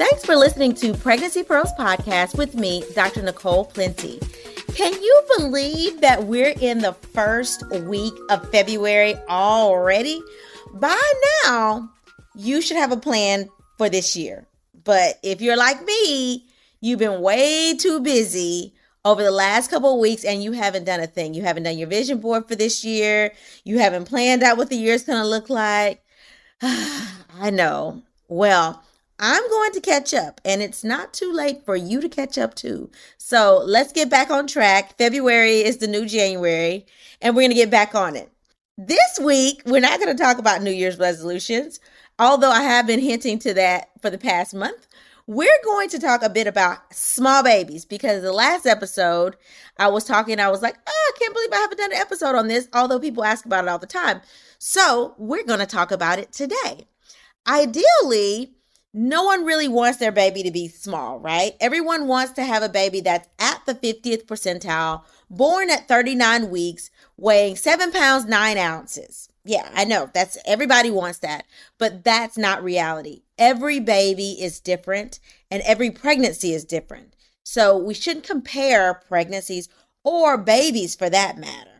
Thanks for listening to Pregnancy Pearls Podcast with me, Dr. Nicole Plenty. Can you believe that we're in the first week of February already? By now, you should have a plan for this year. But if you're like me, you've been way too busy over the last couple of weeks and you haven't done a thing. You haven't done your vision board for this year. You haven't planned out what the year's going to look like. I know. Well, I'm going to catch up, and it's not too late for you to catch up too. So let's get back on track. February is the new January, and we're going to get back on it. This week, we're not going to talk about New Year's resolutions, although I have been hinting to that for the past month. We're going to talk a bit about small babies because the last episode I was talking, I was like, oh, I can't believe I haven't done an episode on this, although people ask about it all the time. So we're going to talk about it today. Ideally, no one really wants their baby to be small, right? Everyone wants to have a baby that's at the 50th percentile, born at 39 weeks, weighing seven pounds, nine ounces. Yeah, I know that's everybody wants that, but that's not reality. Every baby is different and every pregnancy is different. So we shouldn't compare pregnancies or babies for that matter.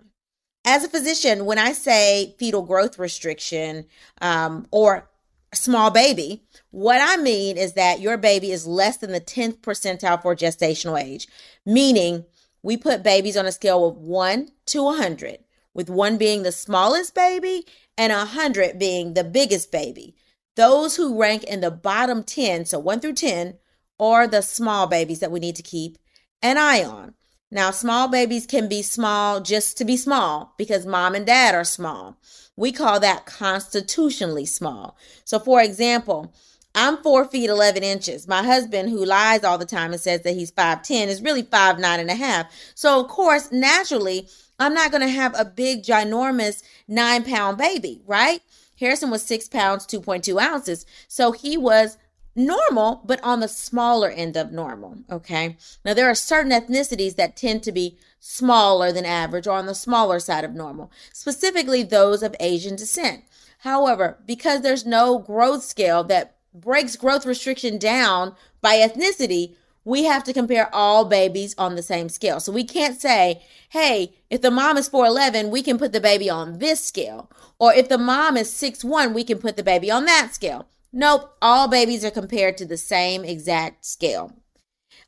As a physician, when I say fetal growth restriction um, or small baby, what I mean is that your baby is less than the 10th percentile for gestational age, meaning we put babies on a scale of 1 to 100, with 1 being the smallest baby and 100 being the biggest baby. Those who rank in the bottom 10, so 1 through 10, are the small babies that we need to keep an eye on. Now, small babies can be small just to be small because mom and dad are small. We call that constitutionally small. So, for example, I'm four feet 11 inches. My husband, who lies all the time and says that he's 5'10, is really five nine and a half. So, of course, naturally, I'm not going to have a big, ginormous nine pound baby, right? Harrison was six pounds, 2.2 ounces. So he was normal, but on the smaller end of normal. Okay. Now, there are certain ethnicities that tend to be smaller than average or on the smaller side of normal, specifically those of Asian descent. However, because there's no growth scale that breaks growth restriction down by ethnicity, we have to compare all babies on the same scale. So we can't say, hey, if the mom is 4'11, we can put the baby on this scale. Or if the mom is 6'1, we can put the baby on that scale. Nope, all babies are compared to the same exact scale.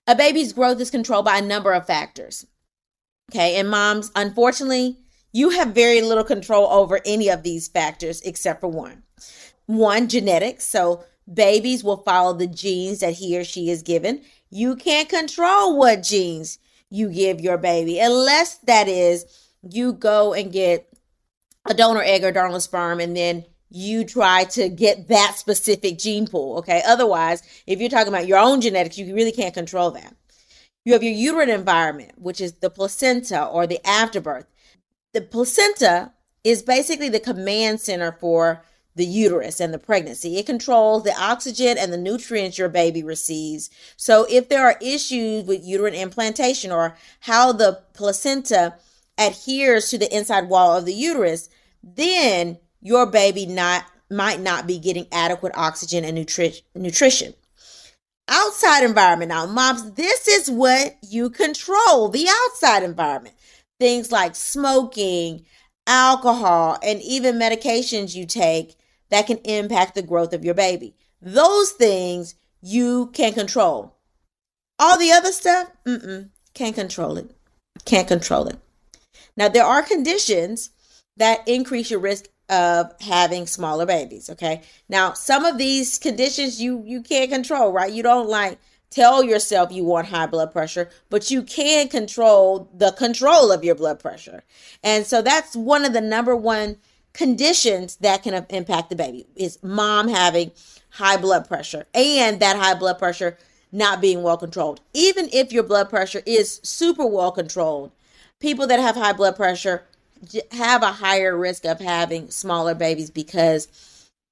A baby's growth is controlled by a number of factors. Okay, and moms, unfortunately, you have very little control over any of these factors except for one. One, genetics. So babies will follow the genes that he or she is given. You can't control what genes you give your baby unless that is you go and get a donor egg or donor sperm and then you try to get that specific gene pool. Okay. Otherwise, if you're talking about your own genetics, you really can't control that. You have your uterine environment, which is the placenta or the afterbirth. The placenta is basically the command center for the uterus and the pregnancy. It controls the oxygen and the nutrients your baby receives. So if there are issues with uterine implantation or how the placenta adheres to the inside wall of the uterus, then your baby not might not be getting adequate oxygen and nutri- nutrition. Outside environment. Now, moms, this is what you control the outside environment. Things like smoking, alcohol, and even medications you take that can impact the growth of your baby. Those things you can control. All the other stuff, mm-mm, can't control it. Can't control it. Now, there are conditions that increase your risk of having smaller babies, okay? Now, some of these conditions you you can't control, right? You don't like tell yourself you want high blood pressure, but you can control the control of your blood pressure. And so that's one of the number one conditions that can impact the baby is mom having high blood pressure and that high blood pressure not being well controlled. Even if your blood pressure is super well controlled, people that have high blood pressure have a higher risk of having smaller babies because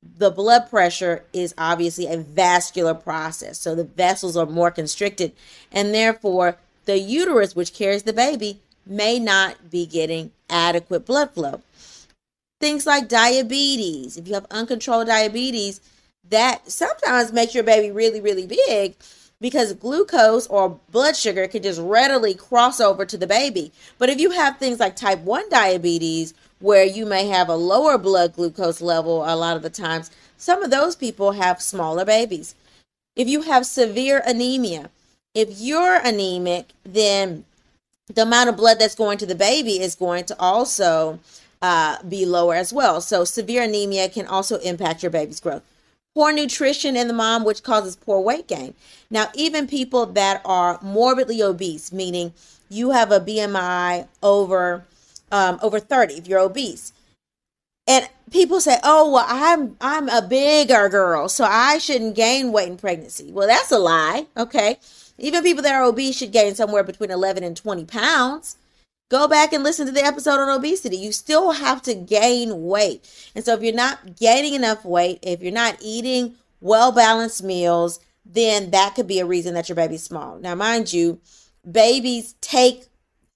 the blood pressure is obviously a vascular process. So the vessels are more constricted, and therefore the uterus, which carries the baby, may not be getting adequate blood flow. Things like diabetes, if you have uncontrolled diabetes, that sometimes makes your baby really, really big because glucose or blood sugar can just readily cross over to the baby. But if you have things like type 1 diabetes, where you may have a lower blood glucose level a lot of the times, some of those people have smaller babies. If you have severe anemia, if you're anemic, then the amount of blood that's going to the baby is going to also uh, be lower as well. So, severe anemia can also impact your baby's growth poor nutrition in the mom, which causes poor weight gain. Now, even people that are morbidly obese, meaning you have a BMI over um, over 30, if you're obese, and people say, "Oh, well, I'm I'm a bigger girl, so I shouldn't gain weight in pregnancy." Well, that's a lie. Okay, even people that are obese should gain somewhere between 11 and 20 pounds. Go back and listen to the episode on obesity. You still have to gain weight. And so if you're not gaining enough weight, if you're not eating well balanced meals, then that could be a reason that your baby's small. Now, mind you, babies take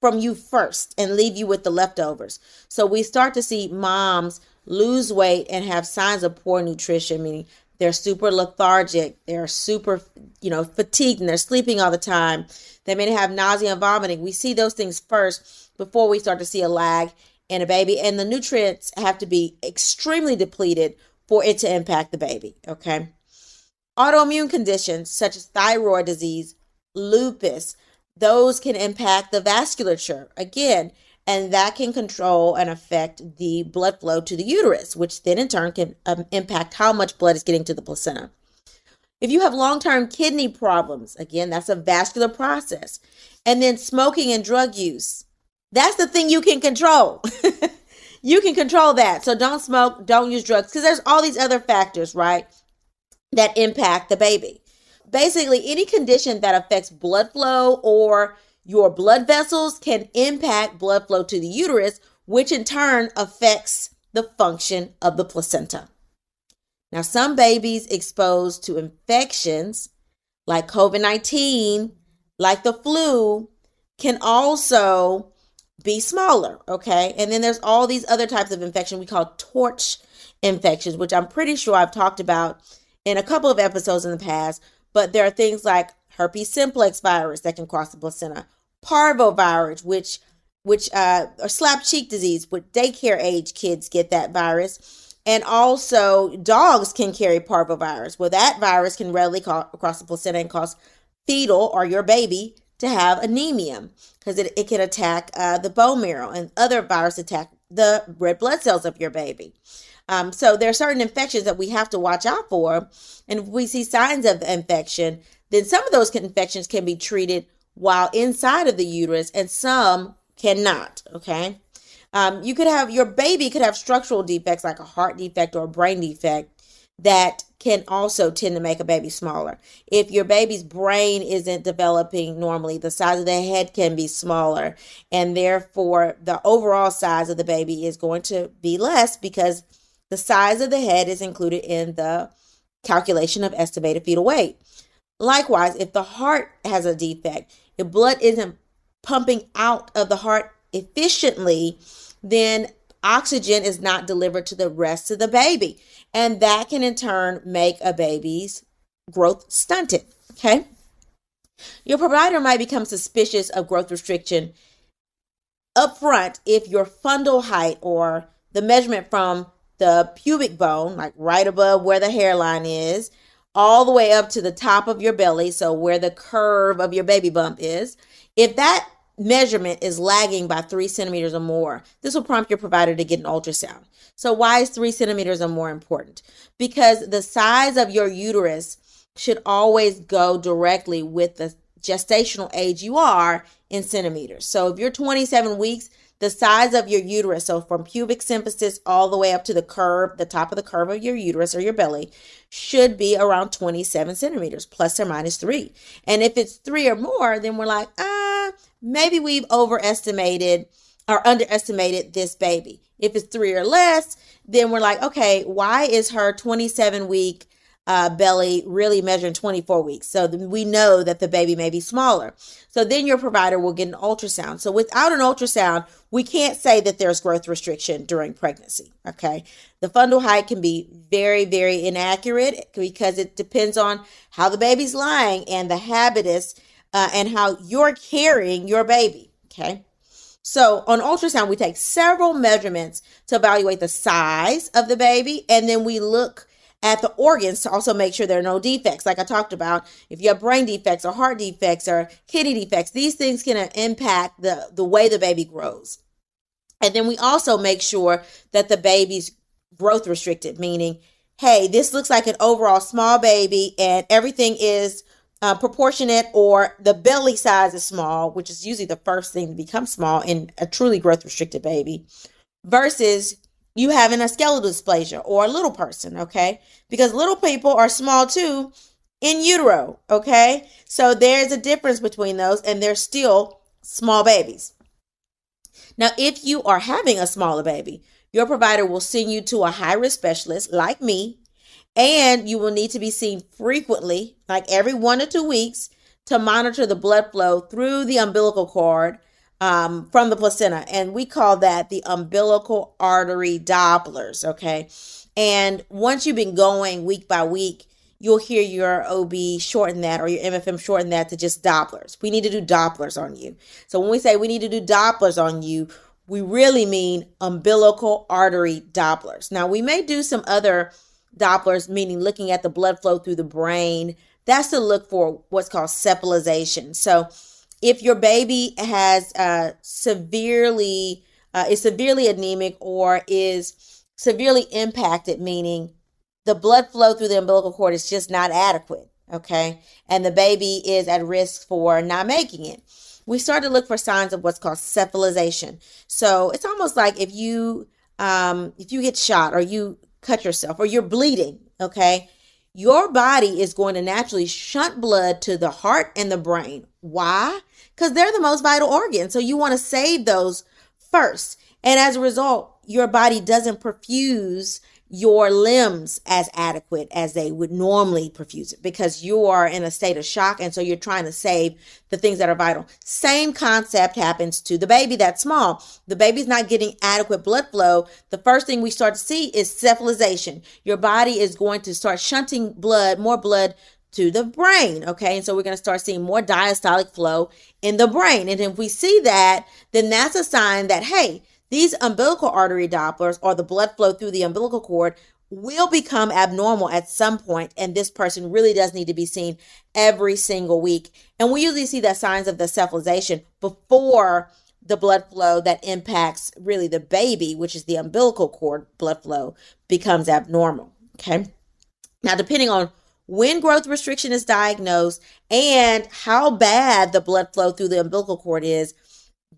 from you first and leave you with the leftovers. So we start to see moms lose weight and have signs of poor nutrition, meaning they're super lethargic, they're super, you know, fatigued, and they're sleeping all the time. They may have nausea and vomiting. We see those things first before we start to see a lag in a baby. And the nutrients have to be extremely depleted for it to impact the baby. Okay. Autoimmune conditions such as thyroid disease, lupus, those can impact the vasculature again, and that can control and affect the blood flow to the uterus, which then in turn can um, impact how much blood is getting to the placenta. If you have long term kidney problems, again, that's a vascular process. And then smoking and drug use, that's the thing you can control. you can control that. So don't smoke, don't use drugs, because there's all these other factors, right, that impact the baby. Basically, any condition that affects blood flow or your blood vessels can impact blood flow to the uterus, which in turn affects the function of the placenta. Now, some babies exposed to infections like COVID 19, like the flu, can also be smaller, okay? And then there's all these other types of infection we call torch infections, which I'm pretty sure I've talked about in a couple of episodes in the past, but there are things like herpes simplex virus that can cross the placenta, parvovirus, which which uh or slap cheek disease, with daycare age kids get that virus. And also dogs can carry parvovirus. Well, that virus can readily cross the placenta and cause fetal or your baby to have anemia because it, it can attack uh, the bone marrow and other viruses attack the red blood cells of your baby. Um, so there are certain infections that we have to watch out for. And if we see signs of infection, then some of those infections can be treated while inside of the uterus and some cannot. Okay. Um, you could have your baby could have structural defects like a heart defect or a brain defect that can also tend to make a baby smaller. If your baby's brain isn't developing normally, the size of the head can be smaller, and therefore the overall size of the baby is going to be less because the size of the head is included in the calculation of estimated fetal weight. Likewise, if the heart has a defect, if blood isn't pumping out of the heart efficiently, then oxygen is not delivered to the rest of the baby. And that can in turn make a baby's growth stunted. Okay. Your provider might become suspicious of growth restriction up front if your fundal height or the measurement from the pubic bone, like right above where the hairline is, all the way up to the top of your belly, so where the curve of your baby bump is, if that measurement is lagging by three centimeters or more, this will prompt your provider to get an ultrasound. So, why is three centimeters or more important? Because the size of your uterus should always go directly with the gestational age you are in centimeters. So, if you're 27 weeks, the size of your uterus, so from pubic symphysis all the way up to the curve, the top of the curve of your uterus or your belly, should be around 27 centimeters, plus or minus three. And if it's three or more, then we're like, ah, maybe we've overestimated or underestimated this baby. If it's three or less, then we're like, okay, why is her 27 week uh, belly really measuring 24 weeks. So we know that the baby may be smaller. So then your provider will get an ultrasound. So without an ultrasound, we can't say that there's growth restriction during pregnancy. Okay. The fundal height can be very, very inaccurate because it depends on how the baby's lying and the habitus uh, and how you're carrying your baby. Okay. So on ultrasound, we take several measurements to evaluate the size of the baby, and then we look at the organs to also make sure there are no defects. Like I talked about, if you have brain defects or heart defects or kidney defects, these things can impact the, the way the baby grows. And then we also make sure that the baby's growth restricted, meaning, hey, this looks like an overall small baby and everything is uh, proportionate or the belly size is small, which is usually the first thing to become small in a truly growth restricted baby, versus you having a skeletal dysplasia or a little person, okay? Because little people are small too in utero, okay? So there's a difference between those and they're still small babies. Now, if you are having a smaller baby, your provider will send you to a high risk specialist like me, and you will need to be seen frequently, like every one to two weeks, to monitor the blood flow through the umbilical cord um, from the placenta. And we call that the umbilical artery Dopplers. Okay. And once you've been going week by week, you'll hear your OB shorten that or your MFM shorten that to just Dopplers. We need to do Dopplers on you. So when we say we need to do Dopplers on you, we really mean umbilical artery Dopplers. Now, we may do some other Dopplers, meaning looking at the blood flow through the brain. That's to look for what's called cephalization. So, if your baby has uh, severely uh, is severely anemic or is severely impacted, meaning the blood flow through the umbilical cord is just not adequate, okay, and the baby is at risk for not making it, we start to look for signs of what's called cephalization. So it's almost like if you um, if you get shot or you cut yourself or you're bleeding, okay, your body is going to naturally shunt blood to the heart and the brain. Why? Because they're the most vital organs. So you want to save those first. And as a result, your body doesn't perfuse your limbs as adequate as they would normally perfuse it because you are in a state of shock and so you're trying to save the things that are vital. Same concept happens to the baby that's small. The baby's not getting adequate blood flow. The first thing we start to see is cephalization. Your body is going to start shunting blood, more blood to the brain. Okay. And so we're going to start seeing more diastolic flow in the brain. And if we see that, then that's a sign that, hey, these umbilical artery Dopplers or the blood flow through the umbilical cord will become abnormal at some point and this person really does need to be seen every single week. And we usually see the signs of the cephalization before the blood flow that impacts really the baby which is the umbilical cord blood flow becomes abnormal okay? Now depending on when growth restriction is diagnosed and how bad the blood flow through the umbilical cord is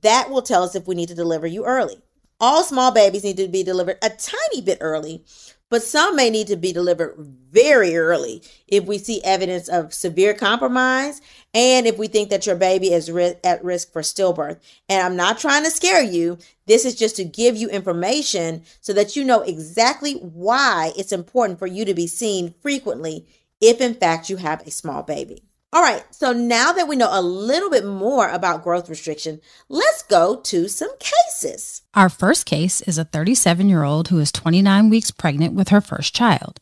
that will tell us if we need to deliver you early. All small babies need to be delivered a tiny bit early, but some may need to be delivered very early if we see evidence of severe compromise and if we think that your baby is ri- at risk for stillbirth. And I'm not trying to scare you. This is just to give you information so that you know exactly why it's important for you to be seen frequently if, in fact, you have a small baby. All right, so now that we know a little bit more about growth restriction, let's go to some cases. Our first case is a 37 year old who is 29 weeks pregnant with her first child.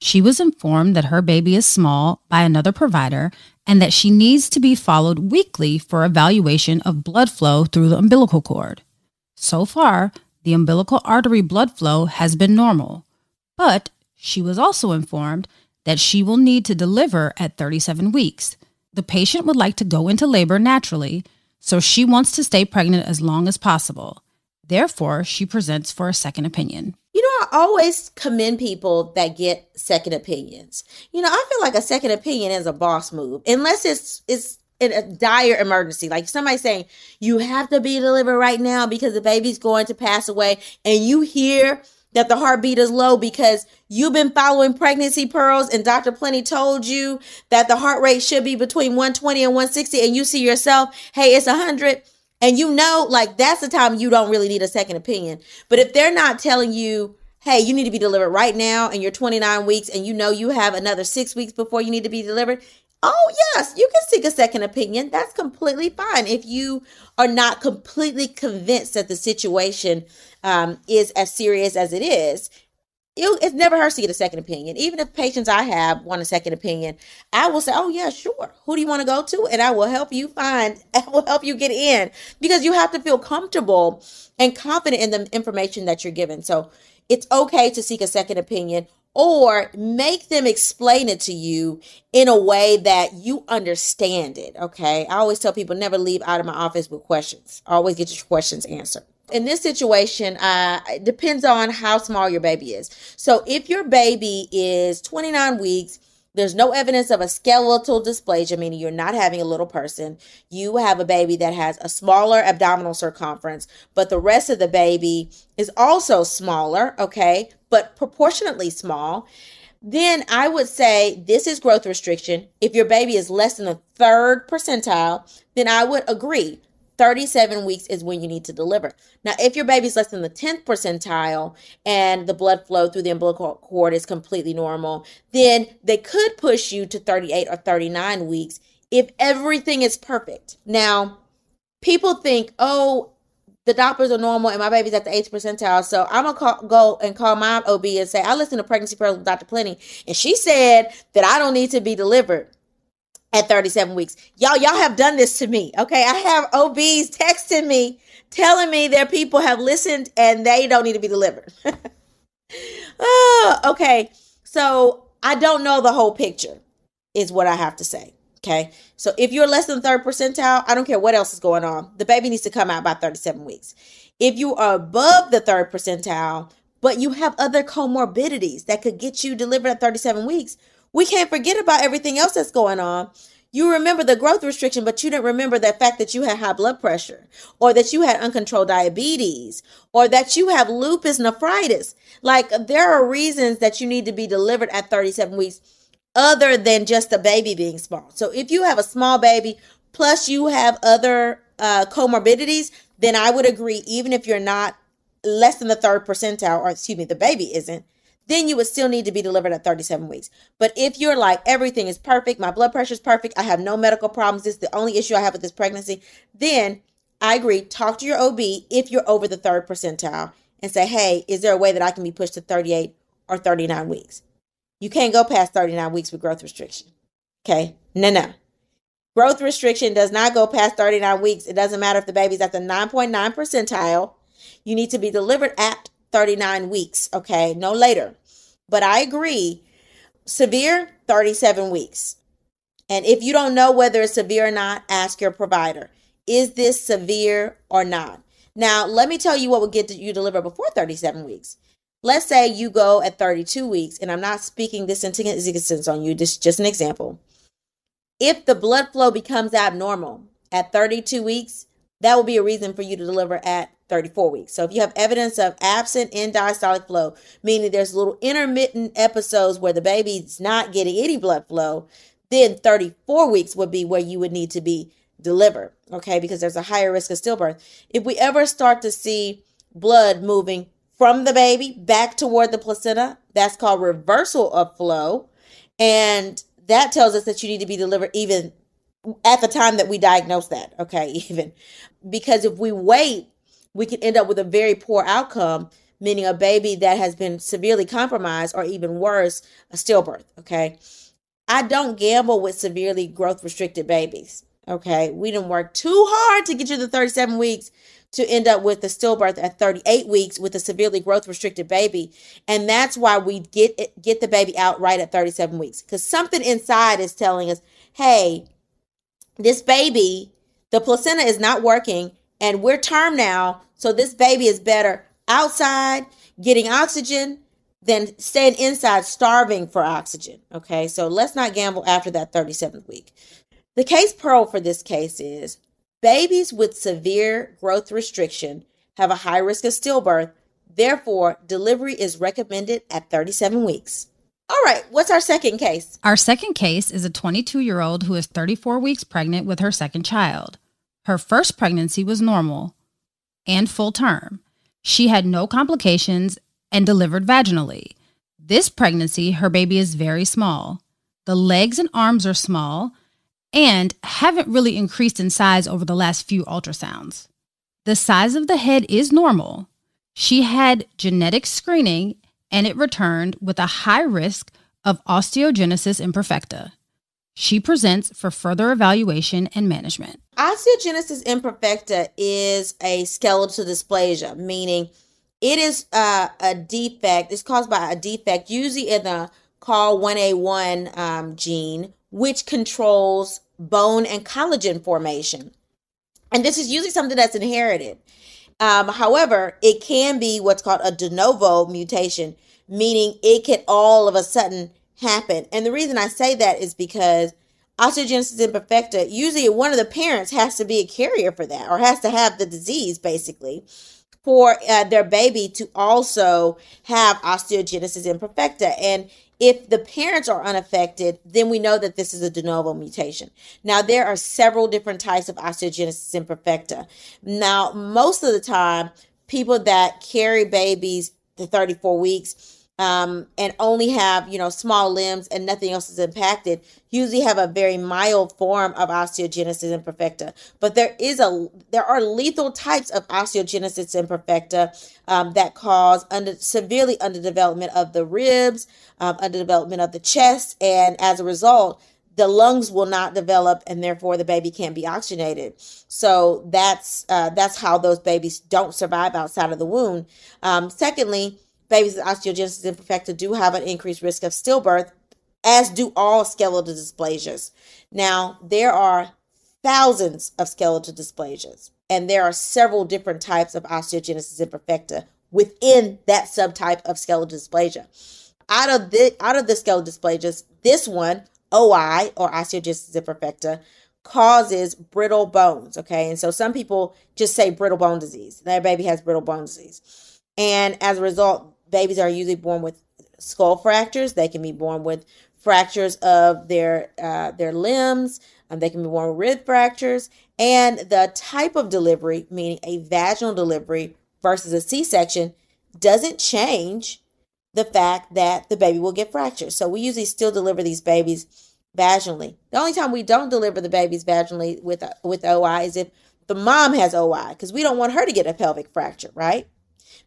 She was informed that her baby is small by another provider and that she needs to be followed weekly for evaluation of blood flow through the umbilical cord. So far, the umbilical artery blood flow has been normal, but she was also informed that she will need to deliver at 37 weeks. The patient would like to go into labor naturally, so she wants to stay pregnant as long as possible. Therefore, she presents for a second opinion. You know, I always commend people that get second opinions. You know, I feel like a second opinion is a boss move, unless it's it's in a dire emergency, like somebody saying you have to be delivered right now because the baby's going to pass away, and you hear that the heartbeat is low because you've been following pregnancy pearls and Dr. Plenty told you that the heart rate should be between 120 and 160 and you see yourself, hey, it's 100 and you know like that's the time you don't really need a second opinion. But if they're not telling you, hey, you need to be delivered right now and you're 29 weeks and you know you have another 6 weeks before you need to be delivered, Oh, yes, you can seek a second opinion. That's completely fine if you are not completely convinced that the situation um, is as serious as it is. It, it never hurts to get a second opinion. Even if patients I have want a second opinion, I will say, "Oh yeah, sure. Who do you want to go to?" And I will help you find. I will help you get in because you have to feel comfortable and confident in the information that you're given. So it's okay to seek a second opinion or make them explain it to you in a way that you understand it. Okay. I always tell people never leave out of my office with questions. Always get your questions answered. In this situation, uh, it depends on how small your baby is. So if your baby is 29 weeks, there's no evidence of a skeletal dysplasia, meaning you're not having a little person. You have a baby that has a smaller abdominal circumference, but the rest of the baby is also smaller, okay, but proportionately small. Then I would say this is growth restriction. If your baby is less than the third percentile, then I would agree 37 weeks is when you need to deliver. Now, if your baby's less than the 10th percentile and the blood flow through the umbilical cord is completely normal, then they could push you to 38 or 39 weeks if everything is perfect. Now, people think, oh, the Dopplers are normal and my baby's at the 8th percentile. So I'm going to go and call my OB and say, I listened to Pregnancy Pearls with Dr. Plenty, and she said that I don't need to be delivered at 37 weeks. Y'all, y'all have done this to me. Okay. I have OBs texting me, telling me their people have listened and they don't need to be delivered. oh, okay. So I don't know the whole picture, is what I have to say. Okay. So if you're less than third percentile, I don't care what else is going on. The baby needs to come out by 37 weeks. If you are above the third percentile, but you have other comorbidities that could get you delivered at 37 weeks, we can't forget about everything else that's going on. You remember the growth restriction, but you didn't remember the fact that you had high blood pressure, or that you had uncontrolled diabetes, or that you have lupus nephritis. Like there are reasons that you need to be delivered at 37 weeks other than just the baby being small. So if you have a small baby plus you have other uh, comorbidities, then I would agree, even if you're not less than the third percentile, or excuse me, the baby isn't, then you would still need to be delivered at 37 weeks. But if you're like, everything is perfect, my blood pressure is perfect, I have no medical problems, this is the only issue I have with this pregnancy, then I agree, talk to your OB if you're over the third percentile and say, hey, is there a way that I can be pushed to 38 or 39 weeks? You can't go past 39 weeks with growth restriction. Okay? No, no. Growth restriction does not go past 39 weeks. It doesn't matter if the baby's at the 9.9 percentile. You need to be delivered at 39 weeks, okay? No later. But I agree, severe, 37 weeks. And if you don't know whether it's severe or not, ask your provider. Is this severe or not? Now, let me tell you what will get you delivered before 37 weeks. Let's say you go at 32 weeks, and I'm not speaking this into existence on you, this is just an example. If the blood flow becomes abnormal at 32 weeks, that will be a reason for you to deliver at 34 weeks. So if you have evidence of absent end-diastolic flow, meaning there's little intermittent episodes where the baby's not getting any blood flow, then 34 weeks would be where you would need to be delivered, okay? Because there's a higher risk of stillbirth. If we ever start to see blood moving from the baby back toward the placenta, that's called reversal of flow. And that tells us that you need to be delivered even at the time that we diagnose that, okay? Even because if we wait we can end up with a very poor outcome, meaning a baby that has been severely compromised or even worse, a stillbirth. Okay. I don't gamble with severely growth restricted babies. Okay. We didn't work too hard to get you to 37 weeks to end up with a stillbirth at 38 weeks with a severely growth restricted baby. And that's why we get it, get the baby out right at 37 weeks cuz something inside is telling us, "Hey, this baby, the placenta is not working and we're term now, so this baby is better outside getting oxygen than staying inside starving for oxygen." Okay? So let's not gamble after that 37th week. The case pearl for this case is Babies with severe growth restriction have a high risk of stillbirth. Therefore, delivery is recommended at 37 weeks. All right, what's our second case? Our second case is a 22 year old who is 34 weeks pregnant with her second child. Her first pregnancy was normal and full term. She had no complications and delivered vaginally. This pregnancy, her baby is very small. The legs and arms are small and haven't really increased in size over the last few ultrasounds. The size of the head is normal. She had genetic screening and it returned with a high risk of osteogenesis imperfecta. She presents for further evaluation and management. Osteogenesis imperfecta is a skeletal dysplasia, meaning it is uh, a defect. It's caused by a defect, usually in the COL1A1 um, gene, which controls bone and collagen formation. And this is usually something that's inherited. Um, however, it can be what's called a de novo mutation, meaning it can all of a sudden happen. And the reason I say that is because osteogenesis imperfecta, usually one of the parents has to be a carrier for that or has to have the disease basically for uh, their baby to also have osteogenesis imperfecta. And if the parents are unaffected, then we know that this is a de novo mutation. Now, there are several different types of osteogenesis imperfecta. Now, most of the time, people that carry babies to 34 weeks um, and only have you know small limbs and nothing else is impacted usually have a very mild form of osteogenesis imperfecta. But there is a there are lethal types of osteogenesis imperfecta um, that cause under severely underdevelopment of the ribs um, underdevelopment of the chest and as a result the lungs will not develop and therefore the baby can't be oxygenated. So that's uh, that's how those babies don't survive outside of the womb. Um, secondly babies with osteogenesis imperfecta do have an increased risk of stillbirth, as do all skeletal dysplasias. Now, there are thousands of skeletal dysplasias, and there are several different types of osteogenesis imperfecta within that subtype of skeletal dysplasia. Out of the out of the skeletal dysplasias, this one, OI or osteogenesis imperfecta, causes brittle bones. Okay, and so some people just say brittle bone disease. Their baby has brittle bone disease, and as a result, babies are usually born with skull fractures. They can be born with fractures of their uh, their limbs. Um, they can be born with rib fractures. And the type of delivery, meaning a vaginal delivery versus a C-section, doesn't change the fact that the baby will get fractures. So we usually still deliver these babies vaginally. The only time we don't deliver the babies vaginally with with OI is if the mom has OI because we don't want her to get a pelvic fracture, right?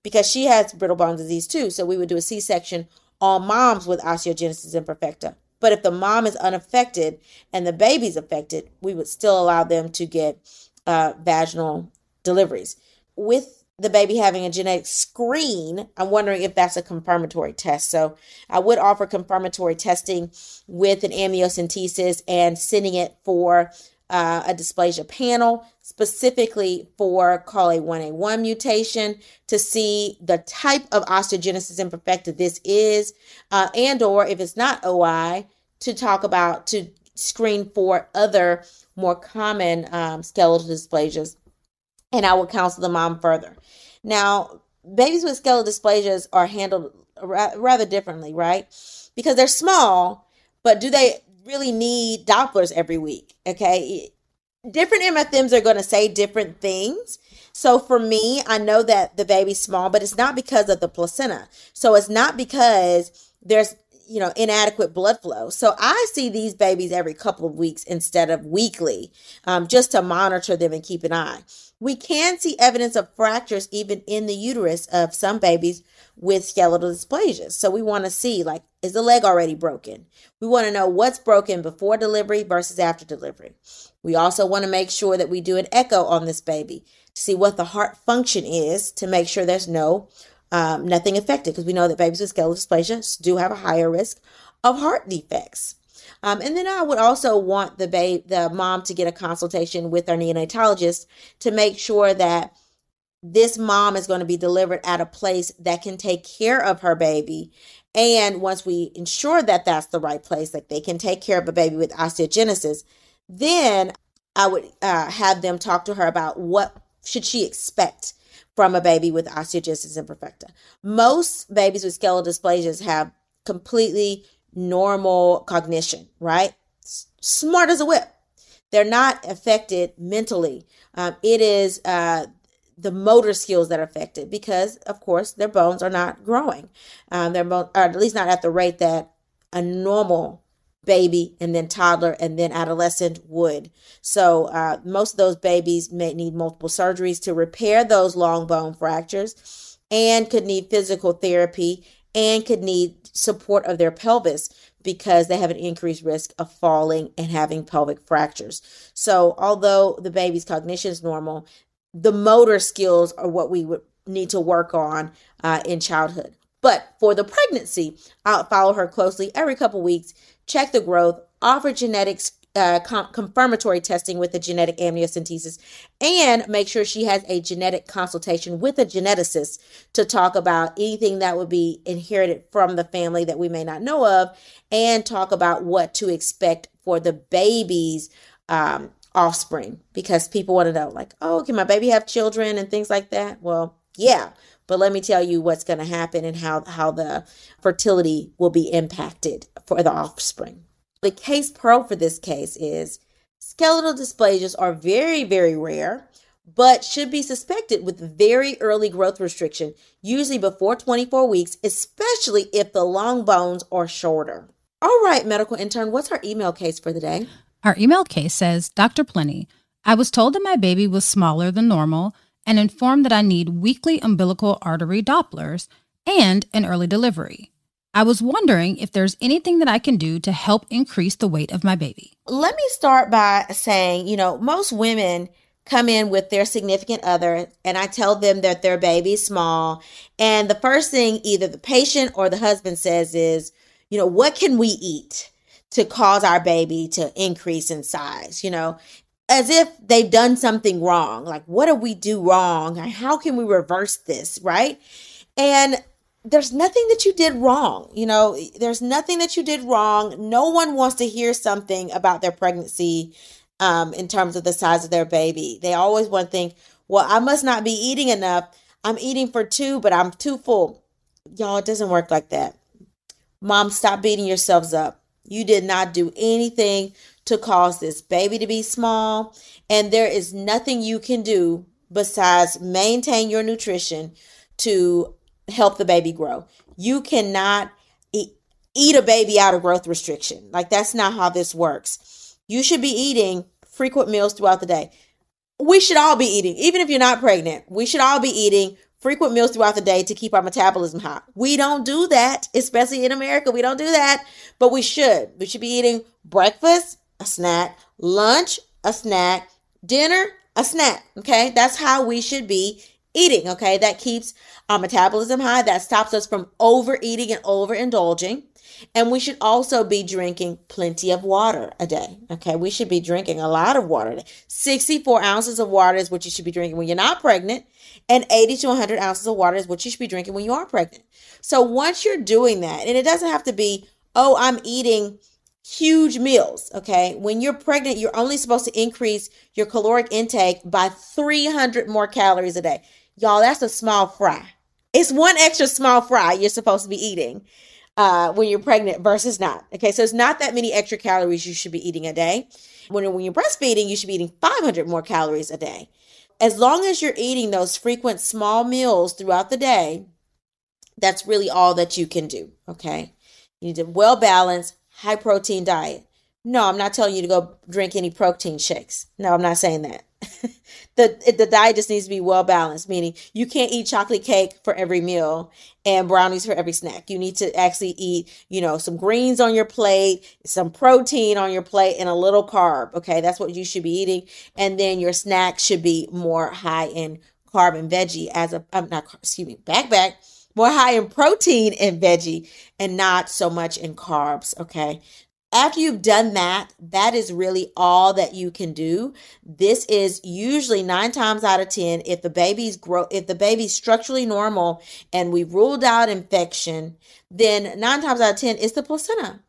Because she has brittle bone disease too. So we would do a C section on moms with osteogenesis imperfecta. But if the mom is unaffected and the baby's affected, we would still allow them to get uh, vaginal deliveries. With the baby having a genetic screen, I'm wondering if that's a confirmatory test. So I would offer confirmatory testing with an amniocentesis and sending it for uh, a dysplasia panel specifically for COL1A1 mutation to see the type of osteogenesis imperfecta this is, uh, and or if it's not OI, to talk about to screen for other more common um, skeletal dysplasias, and I will counsel the mom further. Now, babies with skeletal dysplasias are handled ra- rather differently, right? Because they're small, but do they really need Dopplers every week. Okay. Different MFMs are going to say different things. So for me, I know that the baby's small, but it's not because of the placenta. So it's not because there's you know, inadequate blood flow. So I see these babies every couple of weeks instead of weekly, um, just to monitor them and keep an eye. We can see evidence of fractures even in the uterus of some babies with skeletal dysplasia. So we want to see like, is the leg already broken? We want to know what's broken before delivery versus after delivery. We also want to make sure that we do an echo on this baby to see what the heart function is to make sure there's no um, nothing affected because we know that babies with skeletal dysplasia do have a higher risk of heart defects. Um, and then I would also want the babe, the mom to get a consultation with our neonatologist to make sure that this mom is going to be delivered at a place that can take care of her baby. And once we ensure that that's the right place, that they can take care of a baby with osteogenesis, then I would uh, have them talk to her about what should she expect from a baby with osteogenesis imperfecta. Most babies with skeletal dysplasias have completely normal cognition, right? Smart as a whip. They're not affected mentally. Um, it is uh, the motor skills that are affected because, of course, their bones are not growing. Um, their bone, or at least not at the rate that a normal baby and then toddler and then adolescent would. So uh, most of those babies may need multiple surgeries to repair those long bone fractures and could need physical therapy and could need support of their pelvis because they have an increased risk of falling and having pelvic fractures. So although the baby's cognition is normal, the motor skills are what we would need to work on uh, in childhood. But for the pregnancy, I'll follow her closely every couple weeks check the growth, offer genetics uh, com- confirmatory testing with a genetic amniocentesis, and make sure she has a genetic consultation with a geneticist to talk about anything that would be inherited from the family that we may not know of, and talk about what to expect for the baby's um, offspring. Because people want to know, like, oh, can my baby have children and things like that? Well, yeah. But let me tell you what's going to happen and how, how the fertility will be impacted for the offspring. The case pro for this case is skeletal dysplasias are very, very rare, but should be suspected with very early growth restriction, usually before 24 weeks, especially if the long bones are shorter. All right, medical intern, what's our email case for the day? Our email case says Dr. Plenty, I was told that my baby was smaller than normal and informed that I need weekly umbilical artery Dopplers and an early delivery. I was wondering if there's anything that I can do to help increase the weight of my baby. Let me start by saying, you know, most women come in with their significant other and I tell them that their baby's small. And the first thing either the patient or the husband says is, you know, what can we eat to cause our baby to increase in size? You know, as if they've done something wrong. Like, what do we do wrong? How can we reverse this? Right. And there's nothing that you did wrong. You know, there's nothing that you did wrong. No one wants to hear something about their pregnancy um, in terms of the size of their baby. They always want to think, well, I must not be eating enough. I'm eating for two, but I'm too full. Y'all, it doesn't work like that. Mom, stop beating yourselves up. You did not do anything to cause this baby to be small. And there is nothing you can do besides maintain your nutrition to help the baby grow. You cannot eat, a baby out of growth restriction. Like that's not how this works. You should be eating frequent meals throughout the day. We should all be eating, even if you're not pregnant, we should all be eating frequent meals throughout the day to keep our metabolism high. We don't do that, especially in America. We don't do that, but we should. We should be eating breakfast, a snack, lunch, a snack, dinner, a snack. Okay. That's how we should be eating. Okay. That keeps our metabolism high. That stops us from overeating and overindulging. And we should also be drinking plenty of water a day. Okay. We should be drinking a lot of water. 64 ounces of water is what you should be drinking when you're not pregnant. And 80 to 100 ounces of water is what you should be drinking when you are pregnant. So once you're doing that, and it doesn't have to be, oh, I'm eating huge meals. Okay. When you're pregnant, you're only supposed to increase your caloric intake by 300 more calories a day. Y'all, that's a small fry. It's one extra small fry you're supposed to be eating uh, when you're pregnant versus not. Okay. So it's not that many extra calories you should be eating a day. When, when you're breastfeeding, you should be eating 500 more calories a day. As long as you're eating those frequent small meals throughout the day, that's really all that you can do. Okay. You need a well balanced, high protein diet. No, I'm not telling you to go drink any protein shakes. No, I'm not saying that. the the diet just needs to be well balanced, meaning you can't eat chocolate cake for every meal and brownies for every snack. You need to actually eat, you know, some greens on your plate, some protein on your plate, and a little carb. Okay, that's what you should be eating, and then your snack should be more high in carb and veggie. As a, I'm not excuse me, back back more high in protein and veggie and not so much in carbs. Okay. After you've done that, that is really all that you can do. This is usually nine times out of 10, if the baby's grow, if the baby's structurally normal and we've ruled out infection, then nine times out of 10, it's the placenta.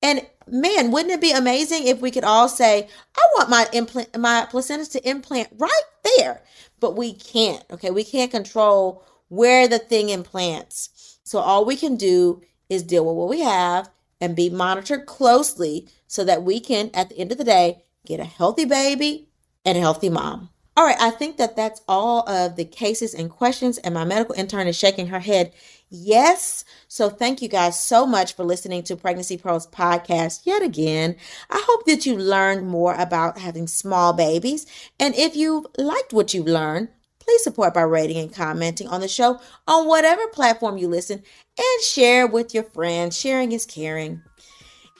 And man, wouldn't it be amazing if we could all say, I want my implant, my placenta to implant right there, but we can't. Okay. We can't control where the thing implants. So all we can do is deal with what we have and be monitored closely so that we can, at the end of the day, get a healthy baby and a healthy mom. All right, I think that that's all of the cases and questions, and my medical intern is shaking her head. Yes. So thank you guys so much for listening to Pregnancy Pearls podcast yet again. I hope that you learned more about having small babies. And if you liked what you've learned, Please support by rating and commenting on the show on whatever platform you listen and share with your friends. Sharing is caring.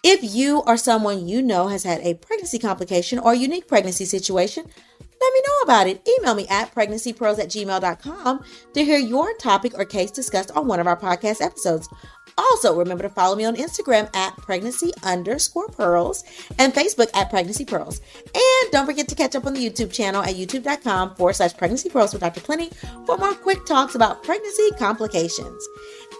If you or someone you know has had a pregnancy complication or unique pregnancy situation, let me know about it. Email me at pregnancypearls at gmail.com to hear your topic or case discussed on one of our podcast episodes. Also, remember to follow me on Instagram at pregnancy underscore pearls and Facebook at pregnancy pearls. And don't forget to catch up on the YouTube channel at youtube.com forward slash pregnancy pearls with Dr. Plenty for more quick talks about pregnancy complications.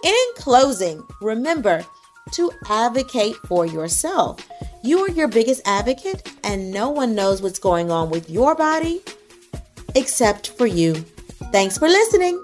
In closing, remember to advocate for yourself. You are your biggest advocate, and no one knows what's going on with your body except for you. Thanks for listening.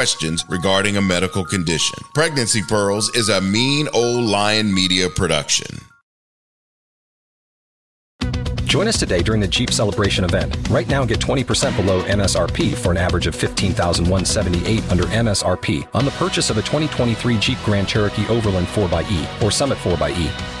questions regarding a medical condition. Pregnancy Pearls is a mean old lion media production. Join us today during the Jeep Celebration event. Right now, get 20% below MSRP for an average of 15178 under MSRP on the purchase of a 2023 Jeep Grand Cherokee Overland 4xE or Summit 4xE.